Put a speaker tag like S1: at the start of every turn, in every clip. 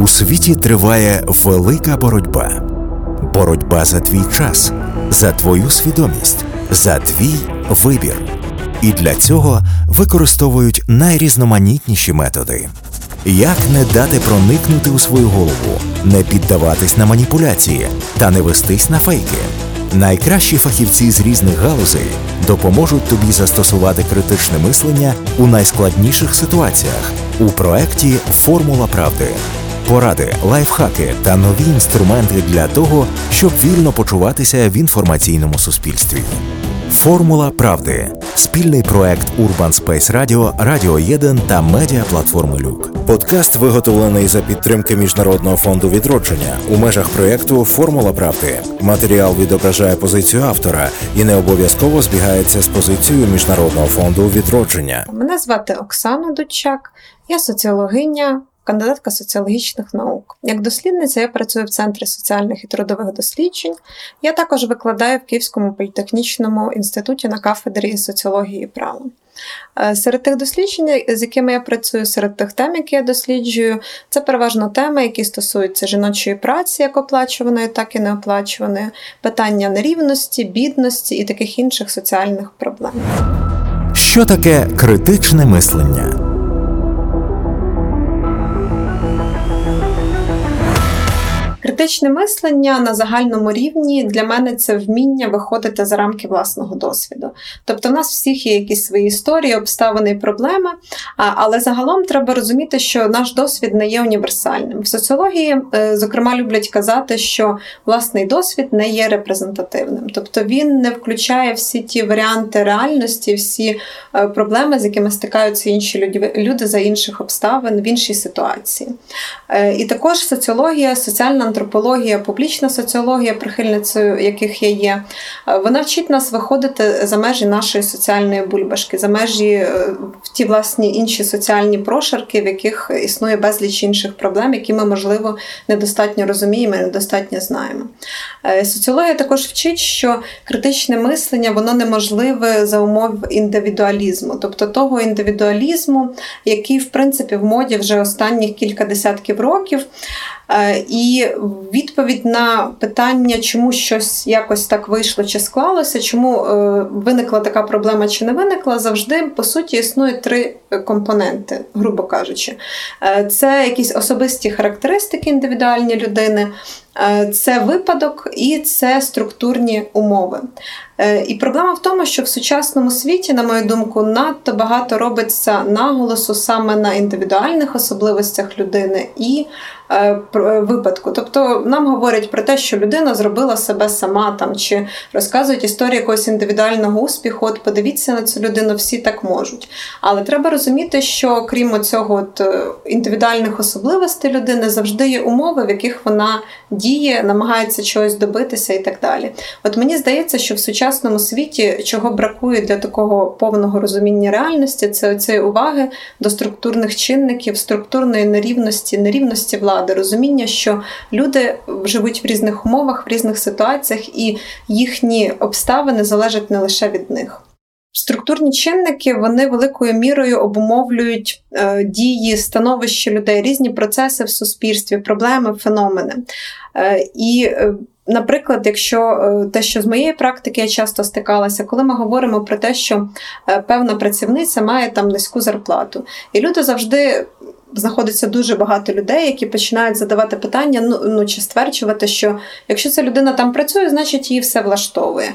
S1: У світі триває велика боротьба. Боротьба за твій час, за твою свідомість, за твій вибір. І для цього використовують найрізноманітніші методи. Як не дати проникнути у свою голову, не піддаватись на маніпуляції та не вестись на фейки? Найкращі фахівці з різних галузей допоможуть тобі застосувати критичне мислення у найскладніших ситуаціях у проекті Формула правди. Поради, лайфхаки та нові інструменти для того, щоб вільно почуватися в інформаційному суспільстві. Формула правди спільний проект Urban Space Radio, Радіо 1 та медіаплатформи Люк. Подкаст виготовлений за підтримки Міжнародного фонду відродження у межах проєкту Формула правди. Матеріал відображає позицію автора і не обов'язково збігається з позицією Міжнародного фонду відродження.
S2: Мене звати Оксана Дучак, я соціологиня кандидатка соціологічних наук. Як дослідниця, я працюю в Центрі соціальних і трудових досліджень. Я також викладаю в Київському політехнічному інституті на кафедрі соціології і права. Е, серед тих досліджень, з якими я працюю, серед тих тем, які я досліджую, це переважно теми, які стосуються жіночої праці, як оплачуваної, так і неоплачуваної, питання нерівності, бідності і таких інших соціальних проблем.
S1: Що таке критичне мислення?
S2: Критичне мислення на загальному рівні для мене це вміння виходити за рамки власного досвіду. Тобто, в нас всіх є якісь свої історії, обставини і проблеми, але загалом треба розуміти, що наш досвід не є універсальним. В соціології, е, зокрема, люблять казати, що власний досвід не є репрезентативним, тобто він не включає всі ті варіанти реальності, всі е, проблеми, з якими стикаються інші люди, за інших обставин в іншій ситуації. Е, і також соціологія, соціальна антропологія, публічна соціологія, прихильницею яких я є, е, вона вчить нас виходити за межі нашої соціальної бульбашки, за межі е, в ті власні інші соціальні прошарки, в яких існує безліч інших проблем, які ми, можливо, недостатньо розуміємо і недостатньо знаємо. Е, соціологія також вчить, що критичне мислення воно неможливе за умов індивідуалізму, тобто того індивідуалізму, який, в принципі, в моді вже останніх кілька десятків років. Е, і відповідь на питання, чому щось якось так вийшло чи склалося, чому е, виникла така проблема чи не виникла, завжди по суті існує три компоненти, грубо кажучи. Е, це якісь особисті характеристики індивідуальні людини. Це випадок і це структурні умови. І проблема в тому, що в сучасному світі, на мою думку, надто багато робиться наголосу саме на індивідуальних особливостях людини і Е, е, випадку. Тобто нам говорять про те, що людина зробила себе сама там, чи розказують історію якогось індивідуального успіху. От подивіться на цю людину, всі так можуть. Але треба розуміти, що крім цього е, індивідуальних особливостей людини завжди є умови, в яких вона діє, намагається чогось добитися і так далі. От мені здається, що в сучасному світі чого бракує для такого повного розуміння реальності, це цієї уваги до структурних чинників, структурної нерівності, нерівності влади, розуміння, що люди живуть в різних умовах, в різних ситуаціях, і їхні обставини залежать не лише від них. Структурні чинники вони великою мірою обумовлюють е, дії, становище людей, різні процеси в суспільстві, проблеми, феномени. Е, і е, Наприклад, якщо е, те, що з моєї практики я часто стикалася, коли ми говоримо про те, що е, певна працівниця має там низьку зарплату, і люди завжди знаходиться дуже багато людей, які починають задавати питання, ну ну чи стверджувати, що якщо ця людина там працює, значить її все влаштовує.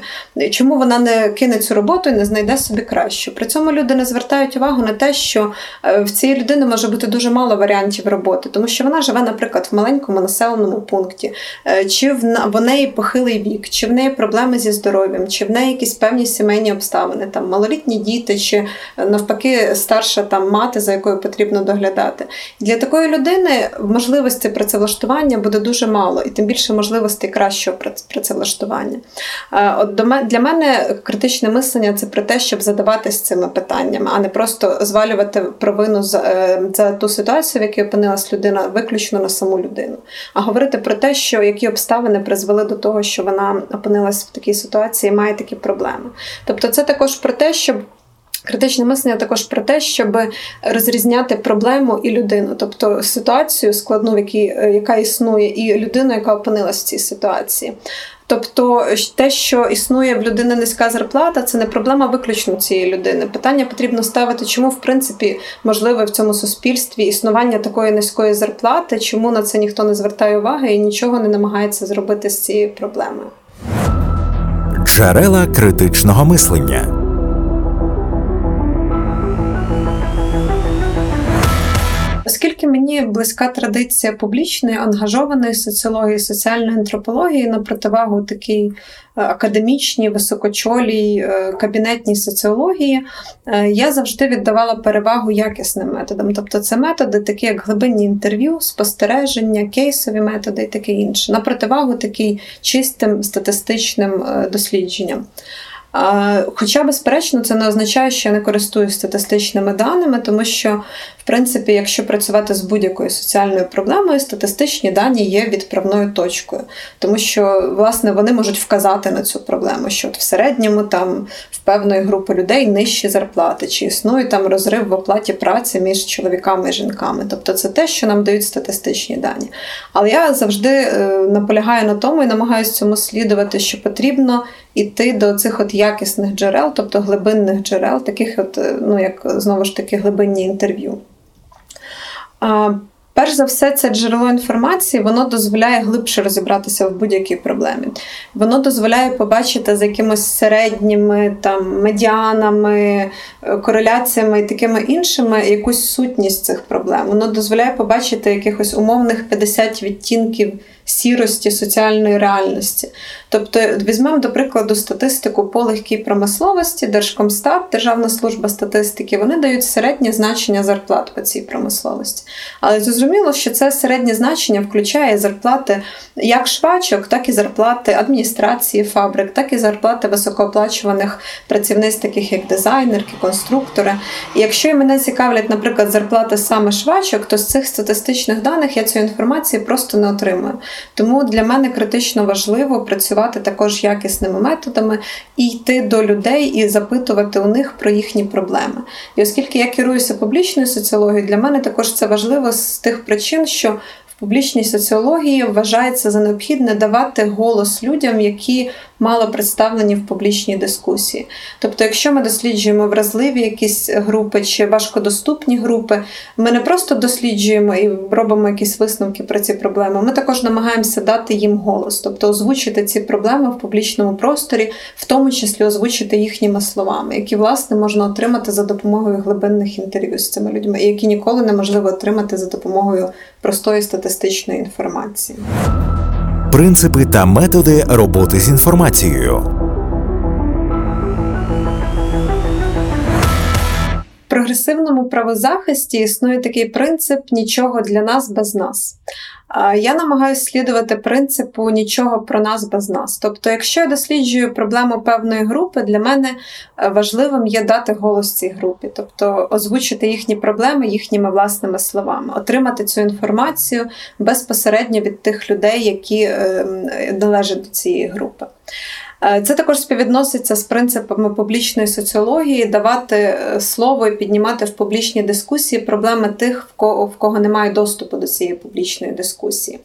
S2: Чому вона не кине цю роботу і не знайде собі кращу? При цьому люди не звертають увагу на те, що е, в цієї людини може бути дуже мало варіантів роботи, тому що вона живе, наприклад, в маленькому населеному пункті, е, чи в неї похилий вік, чи в неї проблеми зі здоров'ям, чи в неї якісь певні сімейні обставини, там малолітні діти, чи е, навпаки старша там мати, за якою потрібно доглядати. Для такої людини можливості працевлаштування буде дуже мало, і тим більше можливостей кращого працевлаштування. От Для мене критичне мислення це про те, щоб задаватись цими питаннями, а не просто звалювати провину за, е, за ту ситуацію, в якій опинилась людина, виключно на саму людину, а говорити про те, що які обставини призвели до того, що вона опинилась в такій ситуації і має такі проблеми. Тобто, це також про те, щоб Критичне мислення також про те, щоб розрізняти проблему і людину, тобто ситуацію складну, в якій, е, яка існує, і людину, яка опинилась в цій ситуації. Тобто те, що існує в людини низька зарплата, це не проблема виключно цієї людини. Питання потрібно ставити, чому в принципі можливе в цьому суспільстві існування такої низької зарплати, чому на це ніхто не звертає уваги і нічого не намагається зробити з цією проблемою.
S1: Джерела критичного мислення.
S2: Оскільки мені близька традиція публічної, ангажованої соціології, соціальної антропології на противагу такій е, академічній, високочолій, е, кабінетній соціології, е, я завжди віддавала перевагу якісним методам. Тобто це методи, такі як глибинні інтерв'ю, спостереження, кейсові методи і таке інше, на противагу такій чистим статистичним дослідженням. Хоча, безперечно, це не означає, що я не користуюсь статистичними даними, тому що, принципі, якщо працювати з будь-якою соціальною проблемою, статистичні дані є відправною точкою, тому що власне вони можуть вказати на цю проблему, що от в середньому там в певної групи людей нижчі зарплати, чи існує там розрив в оплаті праці між чоловіками і жінками. Тобто це те, що нам дають статистичні дані. Але я завжди е, наполягаю на тому і намагаюся цьому слідувати, що потрібно іти до цих от якісних джерел, тобто глибинних джерел, таких, от, е, ну як знову ж таки, глибинні інтерв'ю. Перш за все, це джерело інформації, воно дозволяє глибше розібратися в будь-якій проблемі. Воно дозволяє побачити з якимось середніми там медіанами, е, кореляціями і такими іншими якусь сутність цих проблем. Воно дозволяє побачити якихось умовних 50 відтінків сірості соціальної реальності. Тобто, візьмемо, до прикладу, статистику по легкій промисловості, Держкомстат, Державна служба статистики, вони дають середнє значення зарплат по цій промисловості. Але зрозуміло, що це середнє значення включає зарплати як швачок, так і зарплати адміністрації фабрик, так і зарплати високооплачуваних працівниць, таких як дизайнерки, конструктори. І якщо мене цікавлять, наприклад, зарплати саме швачок, то з цих статистичних даних я цю інформацію просто не отримую. Тому для мене критично важливо працювати також якісними методами і йти до людей і запитувати у них про їхні проблеми. І оскільки я керуюся публічною соціологією, для мене також це важливо з тих причин, що публічній соціології вважається за необхідне давати голос людям, які мало представлені в публічній дискусії. Тобто, якщо ми досліджуємо вразливі якісь групи чи важкодоступні групи, ми не просто досліджуємо і робимо якісь висновки про ці проблеми. Ми також намагаємося дати їм голос, тобто озвучити ці проблеми в публічному просторі, в тому числі озвучити їхніми словами, які власне можна отримати за допомогою глибинних інтерв'ю з цими людьми, і які ніколи неможливо отримати за допомогою простої статистичної інформації.
S1: Принципи та методи роботи з інформацією.
S2: Прогресивному правозахисті існує такий принцип нічого для нас без нас. Я намагаюся слідувати принципу нічого про нас без нас. Тобто, якщо я досліджую проблему певної групи, для мене е, важливим є дати голос цій групі, тобто озвучити їхні проблеми їхніми власними словами, отримати цю інформацію безпосередньо від тих людей, які ем, належать до цієї групи. Е, це також співвідноситься з принципами публічної соціології, давати е, слово і піднімати в публічній дискусії проблеми тих, в кого немає доступу до цієї публічної дискусії.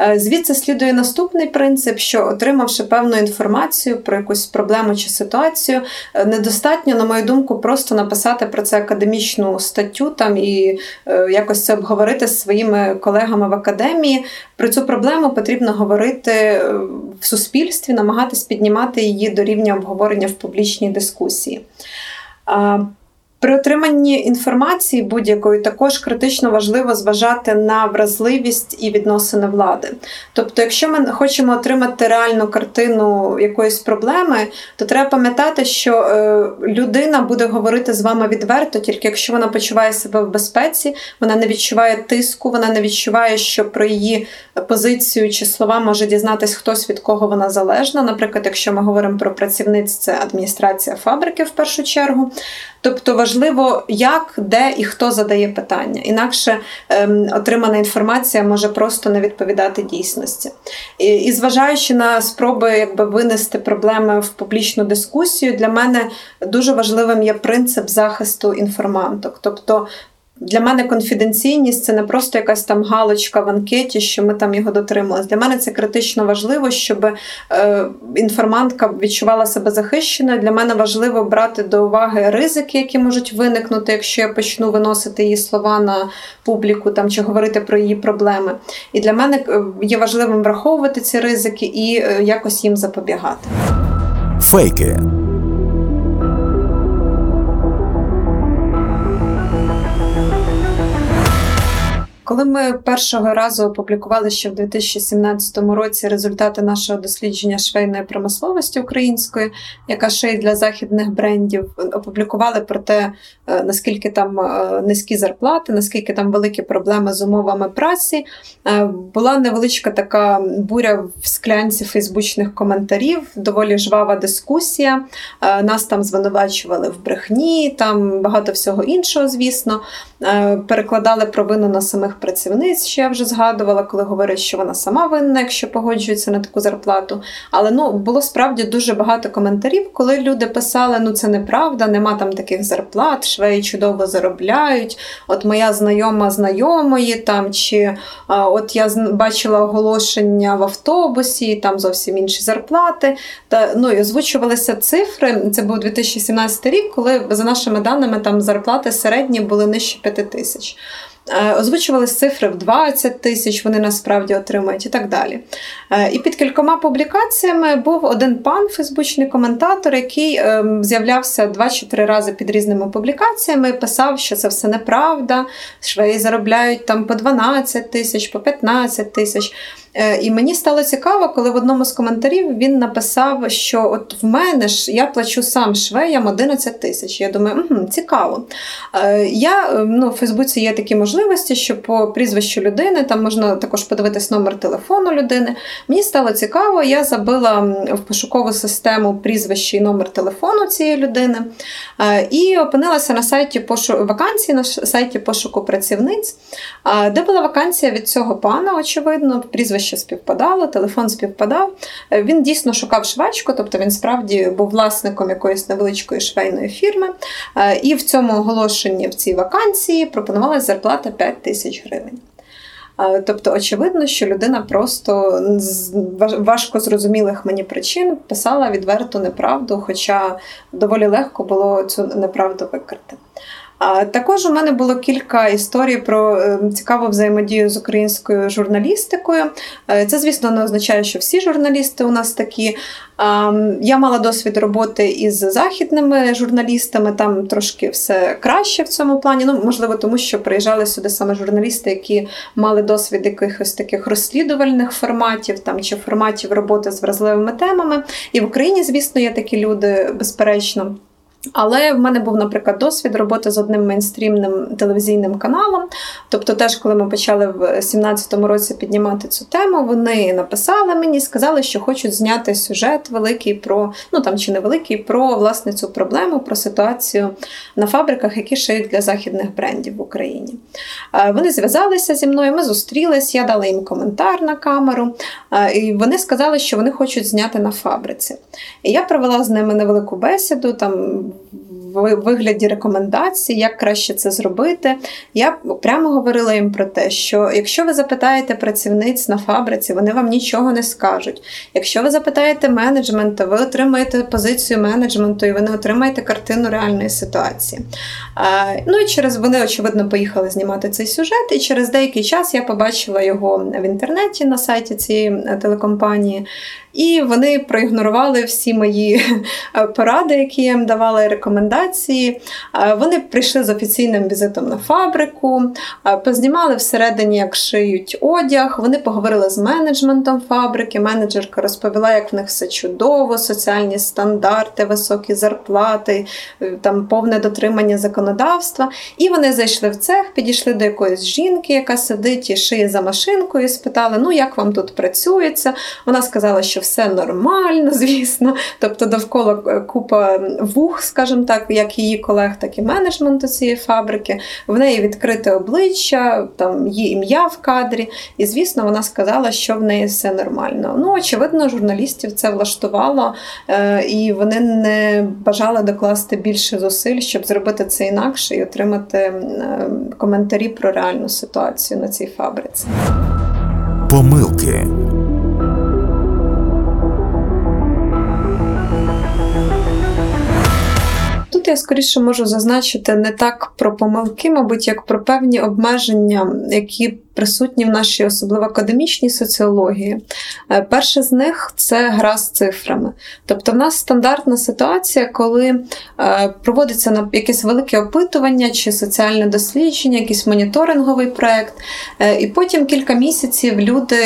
S2: Е, звідси слідує наступний принцип, що отримавши певну інформацію про якусь проблему чи ситуацію, е, недостатньо, на мою думку, просто написати про це академічну статтю там і е, якось це обговорити з своїми колегами в академії. Про цю проблему потрібно говорити в суспільстві, намагатись піднімати її до рівня обговорення в публічній дискусії. При отриманні інформації будь-якої також критично важливо зважати на вразливість і відносини влади. Тобто, якщо ми хочемо отримати реальну картину якоїсь проблеми, то треба пам'ятати, що е, людина буде говорити з вами відверто, тільки якщо вона почуває себе в безпеці, вона не відчуває тиску, вона не відчуває, що про її позицію чи слова може дізнатись хтось від кого вона залежна. Наприклад, якщо ми говоримо про працівниць, це адміністрація фабрики в першу чергу. Тобто важливо, як, де і хто задає питання. Інакше ем, отримана інформація може просто не відповідати дійсності. І, і зважаючи на спроби якби винести проблеми в публічну дискусію, для мене дуже важливим є принцип захисту інформанток. Тобто для мене конфіденційність це не просто якась там галочка в анкеті, що ми там його дотрималися. Для мене це критично важливо, щоб е, інформантка відчувала себе захищеною. Для мене важливо брати до уваги ризики, які можуть виникнути, якщо я почну виносити її слова на публіку там чи говорити про її проблеми. І для мене е, є важливим враховувати ці ризики і е, якось їм запобігати.
S1: Фейки.
S2: Коли ми першого разу опублікували ще в 2017 році результати нашого дослідження швейної промисловості української, яка шиє для західних брендів, опублікували про те, е, наскільки там е, низькі зарплати, наскільки там великі проблеми з умовами праці, е, була невеличка така буря в склянці фейсбучних коментарів, доволі жвава дискусія. Нас там звинувачували в брехні, там багато всього іншого, звісно. Перекладали провину на самих працівниць, що я вже згадувала, коли говорять, що вона сама винна, якщо погоджується на таку зарплату. Але ну було справді дуже багато коментарів, коли люди писали: ну це неправда, нема там таких зарплат, швеї чудово заробляють. От моя знайома знайомої там, чи от я бачила оголошення в автобусі, там зовсім інші зарплати. Та ну і озвучувалися цифри. Це був 2017 рік, коли за нашими даними там зарплати середні були нижче 5 тисяч. Е, озвучувались цифри в 20 тисяч, вони насправді отримають і так далі. Е, і під кількома публікаціями був один пан, фейсбучний коментатор, який ем, з'являвся 2 чи 3 рази під різними публікаціями, писав, що це все неправда, швеї заробляють там по 12 тисяч, по 15 тисяч. Е, і мені стало цікаво, коли в одному з коментарів він написав, що от в мене ж я плачу сам швеям 11 тисяч. Я думаю, угу, цікаво. Я ну, в Фейсбуці є такі можливості, що по прізвищу людини там можна також подивитись номер телефону людини. Мені стало цікаво, я забила в пошукову систему прізвище і номер телефону цієї людини е, і опинилася на сайті пошу... вакансії, на сайті пошуку працівниць, де була вакансія від цього пана, очевидно, прізвище прізвище співпадало, телефон співпадав. Е, він дійсно шукав швачку, тобто він справді був власником якоїсь невеличкої швейної фірми. Е, і в цьому оголошенні в цій вакансії пропонувалася зарплата 5 тисяч гривень. Тобто, очевидно, що людина просто з важко зрозумілих мені причин писала відверту неправду, хоча доволі легко було цю неправду викрити. Також у мене було кілька історій про е, цікаву взаємодію з українською журналістикою. Е, це, звісно, не означає, що всі журналісти у нас такі. Я мала досвід роботи із західними журналістами, там трошки все краще в цьому плані. Ну, можливо, тому що приїжджали сюди саме журналісти, які мали досвід якихось таких розслідувальних форматів там чи форматів роботи з вразливими темами. І в Україні, звісно, є такі люди, безперечно. Але в мене був, наприклад, досвід роботи з одним мейнстрімним телевізійним каналом. Тобто, теж, коли ми почали в 2017 році піднімати цю тему, вони написали мені, сказали, що хочуть зняти сюжет великий про, ну там чи невеликий, про власне цю проблему, про ситуацію на фабриках, які шиють для західних брендів в Україні. Е, вони зв'язалися зі мною, ми зустрілись, я дала їм коментар на камеру, е, і вони сказали, що вони хочуть зняти на фабриці. І я провела з ними невелику бесіду. там вигляді рекомендацій, як краще це зробити. Я прямо говорила їм про те, що якщо ви запитаєте працівниць на фабриці, вони вам нічого не скажуть. Якщо ви запитаєте менеджмента, ви отримаєте позицію менеджменту і ви не отримаєте картину реальної ситуації. Ну і через вони, очевидно, поїхали знімати цей сюжет, і через деякий час я побачила його в інтернеті на сайті цієї е, телекомпанії. І вони проігнорували всі мої е, поради, які я їм давала, рекомендації. Е, вони прийшли з офіційним візитом на фабрику, е, познімали всередині, як шиють одяг. Вони поговорили з менеджментом фабрики. Менеджерка розповіла, як в них все чудово, соціальні стандарти, високі зарплати, там повне дотримання законодавства. І вони зайшли в цех, підійшли до якоїсь жінки, яка сидить і шиє за машинкою, і спитали: ну як вам тут працюється? Вона сказала, що все нормально, звісно. Тобто довкола е, купа вух, скажімо так, як її колег, так і менеджменту цієї фабрики. В неї відкрите обличчя, там її ім'я в кадрі. І, звісно, вона сказала, що в неї все нормально. Ну, очевидно, журналістів це влаштувало, е, і вони не бажали докласти більше зусиль, щоб зробити це інакше і отримати коментарі про реальну ситуацію на цій фабриці.
S1: Помилки.
S2: Я скоріше можу зазначити не так про помилки, мабуть, як про певні обмеження, які присутні в нашій особливо академічній соціології. Е, перше з них це гра з цифрами. Тобто, в нас стандартна ситуація, коли е, проводиться якесь велике опитування чи соціальне дослідження, якийсь моніторинговий проєкт, е, і потім кілька місяців люди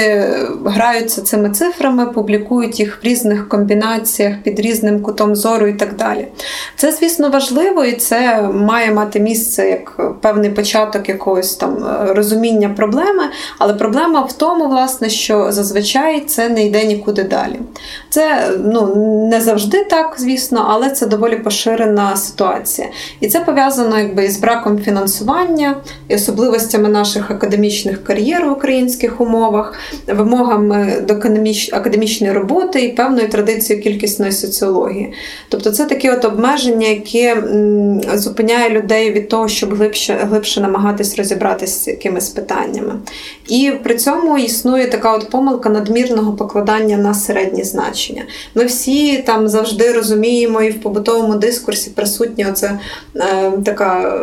S2: граються цими цифрами, публікують їх в різних комбінаціях під різним кутом зору і так далі. Це, звісно, важливо, і це має мати місце як певний початок якогось там розуміння проблем проблеми, але проблема в тому, власне, що зазвичай це не йде нікуди далі. Це ну, не завжди так, звісно, але це доволі поширена ситуація. І це пов'язано якби із браком фінансування, і особливостями наших академічних кар'єр в українських умовах, вимогами до академічної роботи і певною традицією кількісної соціології. Тобто це такі от обмеження, які зупиняє людей від того, щоб глибше, глибше намагатись розібратися з якимись питаннями. І при цьому існує така от помилка надмірного покладання на середні значення. Ми всі там завжди розуміємо, і в побутовому дискурсі присутня оце е, така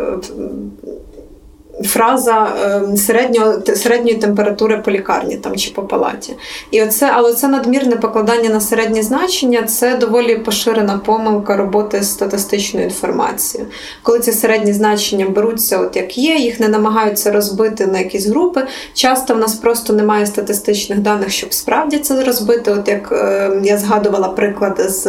S2: фраза ем, середньо, середньої температури по лікарні там, чи по палаті. І оце, Але це надмірне покладання на середні значення це доволі поширена помилка роботи з статистичною інформацією. Коли ці середні значення беруться, от як є, їх не намагаються розбити на якісь групи. Часто в нас просто немає статистичних даних, щоб справді це розбити. От як е, я згадувала приклад з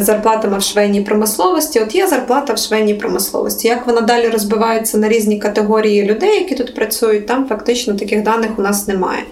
S2: зарплатами в швейній промисловості, от є зарплата в швейній промисловості. Як вона далі розбивається на різні категорії? Категорії людей, які тут працюють, там фактично таких даних у нас немає.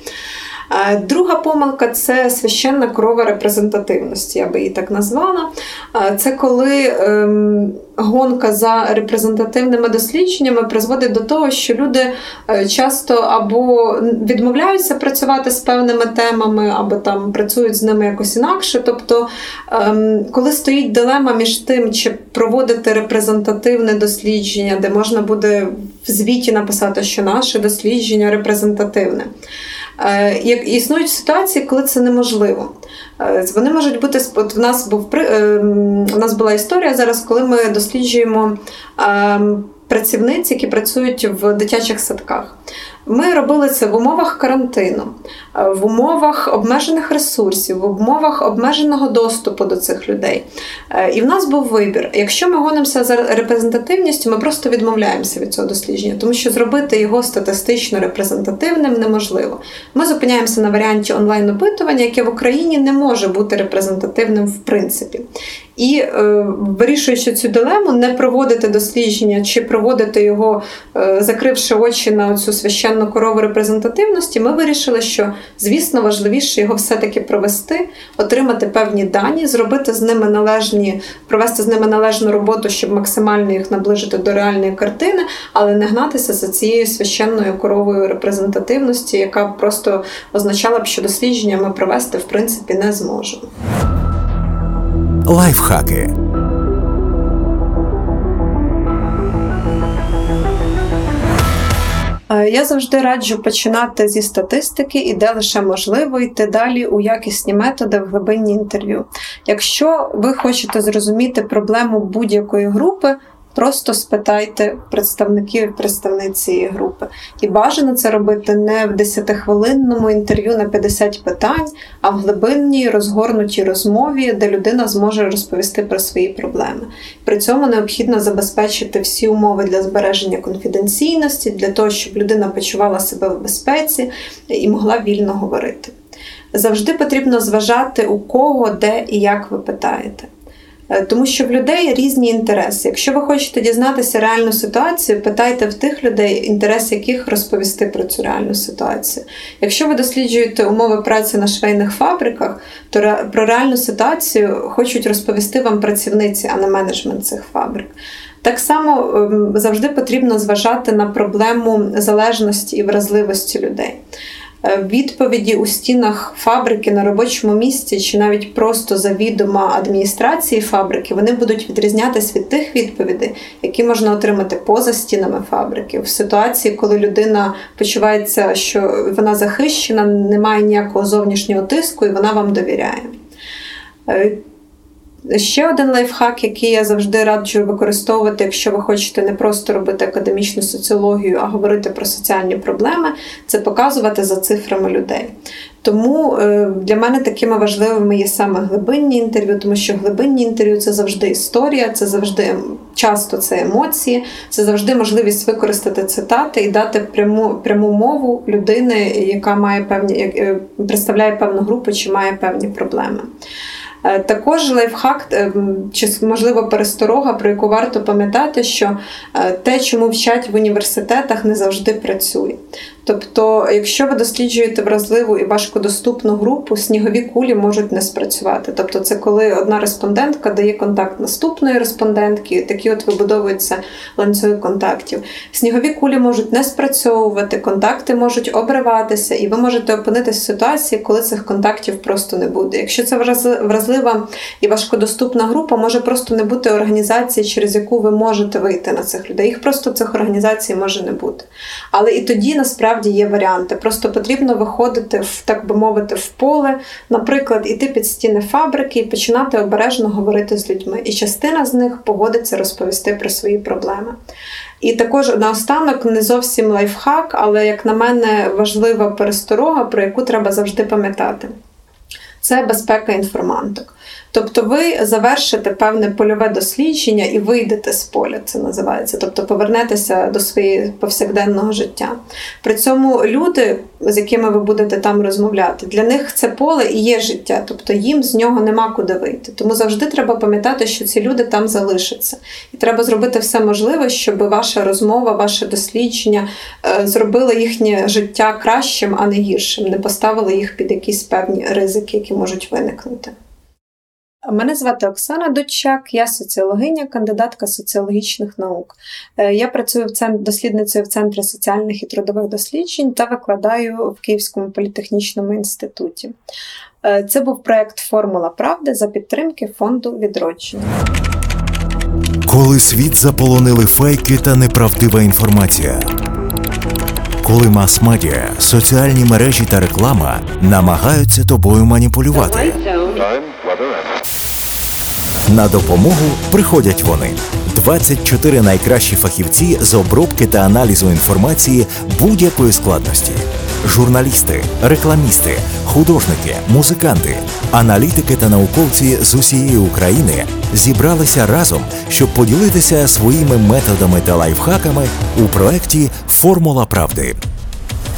S2: Е, друга помилка це священна корова репрезентативності, я би її так назвала. Е, це коли ем, гонка за репрезентативними дослідженнями призводить до того, що люди е, часто або відмовляються працювати з певними темами, або там працюють з ними якось інакше. Тобто, ем, коли стоїть дилема між тим, чи проводити репрезентативне дослідження, де можна буде в звіті написати, що наше дослідження репрезентативне. Е, як існують ситуації, коли це неможливо. Е, вони можуть бути от в нас був е, у нас була історія зараз, коли ми досліджуємо ем, працівниць, які працюють в дитячих садках. Ми робили це в умовах карантину, в умовах обмежених ресурсів, в умовах обмеженого доступу до цих людей. Е, і в нас був вибір. Якщо ми гонимося за репрезентативністю, ми просто відмовляємося від цього дослідження, тому що зробити його статистично репрезентативним неможливо. Ми зупиняємося на варіанті онлайн-опитування, яке в Україні не може бути репрезентативним в принципі. І е, вирішуючи цю дилему, не проводити дослідження чи проводити його, е, закривши очі на цю священну корову репрезентативності, ми вирішили, що, звісно, важливіше його все-таки провести, отримати певні дані, зробити з ними належні, провести з ними належну роботу, щоб максимально їх наближити до реальної картини, але не гнатися за цією священною коровою репрезентативності, яка просто означала б, що дослідження ми провести в принципі не зможемо.
S1: Лайфхаки.
S2: Е, я завжди раджу починати зі статистики і де лише можливо йти далі у якісні методи в глибинні інтерв'ю. Якщо ви хочете зрозуміти проблему будь-якої групи, Просто спитайте представників представниць цієї групи. І бажано це робити не в 10-хвилинному інтерв'ю на 50 питань, а в глибинній розгорнутій розмові, де людина зможе розповісти про свої проблеми. При цьому необхідно забезпечити всі умови для збереження конфіденційності, для того, щоб людина почувала себе в безпеці і могла вільно говорити. Завжди потрібно зважати, у кого, де і як ви питаєте. Е, тому що в людей різні інтереси. Якщо ви хочете дізнатися реальну ситуацію, питайте в тих людей, інтерес яких розповісти про цю реальну ситуацію. Якщо ви досліджуєте умови праці на швейних фабриках, то про реальну ситуацію хочуть розповісти вам працівниці, а не менеджмент цих фабрик. Так само ем, завжди потрібно зважати на проблему залежності і вразливості людей. Е, відповіді у стінах фабрики на робочому місці, чи навіть просто завідома адміністрації фабрики, вони будуть відрізнятися від тих відповідей, які можна отримати поза стінами фабрики, в ситуації, коли людина почувається, що вона захищена, немає ніякого зовнішнього тиску, і вона вам довіряє. Ще один лайфхак, який я завжди раджу використовувати, якщо ви хочете не просто робити академічну соціологію, а говорити про соціальні проблеми, це показувати за цифрами людей. Тому е, для мене такими важливими є саме глибинні інтерв'ю, тому що глибинні інтерв'ю це завжди історія, це завжди часто це емоції, це завжди можливість використати цитати і дати пряму пряму мову людини, яка має певні е, представляє певну групу чи має певні проблеми. Е, також лайфхак, е, чи можливо пересторога, про яку варто пам'ятати, що е, те, чому вчать в університетах, не завжди працює. Тобто, якщо ви досліджуєте вразливу і важкодоступну групу, снігові кулі можуть не спрацювати. Тобто, це коли одна респондентка дає контакт наступної респондентки, такі от вибудовуються ланцюги контактів. Снігові кулі можуть не спрацьовувати, контакти можуть обриватися, і ви можете опинитися в ситуації, коли цих контактів просто не буде. Якщо це вразлива і важкодоступна група, може просто не бути організації, через яку ви можете вийти на цих людей. Їх просто цих організацій може не бути. Але і тоді насправді насправді є варіанти. Просто потрібно виходити в так би мовити в поле, наприклад, іти під стіни фабрики і починати обережно говорити з людьми. І частина з них погодиться розповісти про свої проблеми. І також наостанок не зовсім лайфхак, але, як на мене, важлива пересторога, про яку треба завжди пам'ятати. Це безпека інформанток. Тобто ви завершите певне польове дослідження і вийдете з поля, це називається, тобто повернетеся до своєї повсякденного життя. При цьому люди, з якими ви будете там розмовляти, для них це поле і є життя, тобто їм з нього нема куди вийти. Тому завжди треба пам'ятати, що ці люди там залишаться. І треба зробити все можливе, щоб ваша розмова, ваше дослідження е, зробило їхнє життя кращим, а не гіршим, не поставило їх під якісь певні ризики, які можуть виникнути. Мене звати Оксана Дочак, я соціологиня, кандидатка соціологічних наук. Е, я працюю в центр, дослідницею в Центрі соціальних і трудових досліджень та викладаю в Київському політехнічному інституті. Е, це був проект Формула правди за підтримки фонду відродження.
S1: Коли світ заполонили фейки та неправдива інформація. Коли мас-медіа, соціальні мережі та реклама намагаються тобою маніпулювати. На допомогу приходять вони. 24 найкращі фахівці з обробки та аналізу інформації будь-якої складності: журналісти, рекламісти, художники, музиканти, аналітики та науковці з усієї України зібралися разом, щоб поділитися своїми методами та лайфхаками у проєкті Формула правди.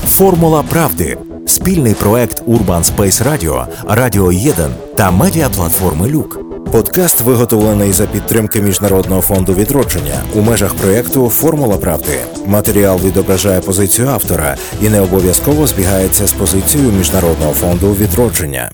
S1: Формула правди спільний проект Urban Space Radio, Радіо 1 та медіаплатформи Люк. Подкаст виготовлений за підтримки Міжнародного фонду відродження у межах проєкту Формула правди. Матеріал відображає позицію автора і не обов'язково збігається з позицією Міжнародного фонду відродження.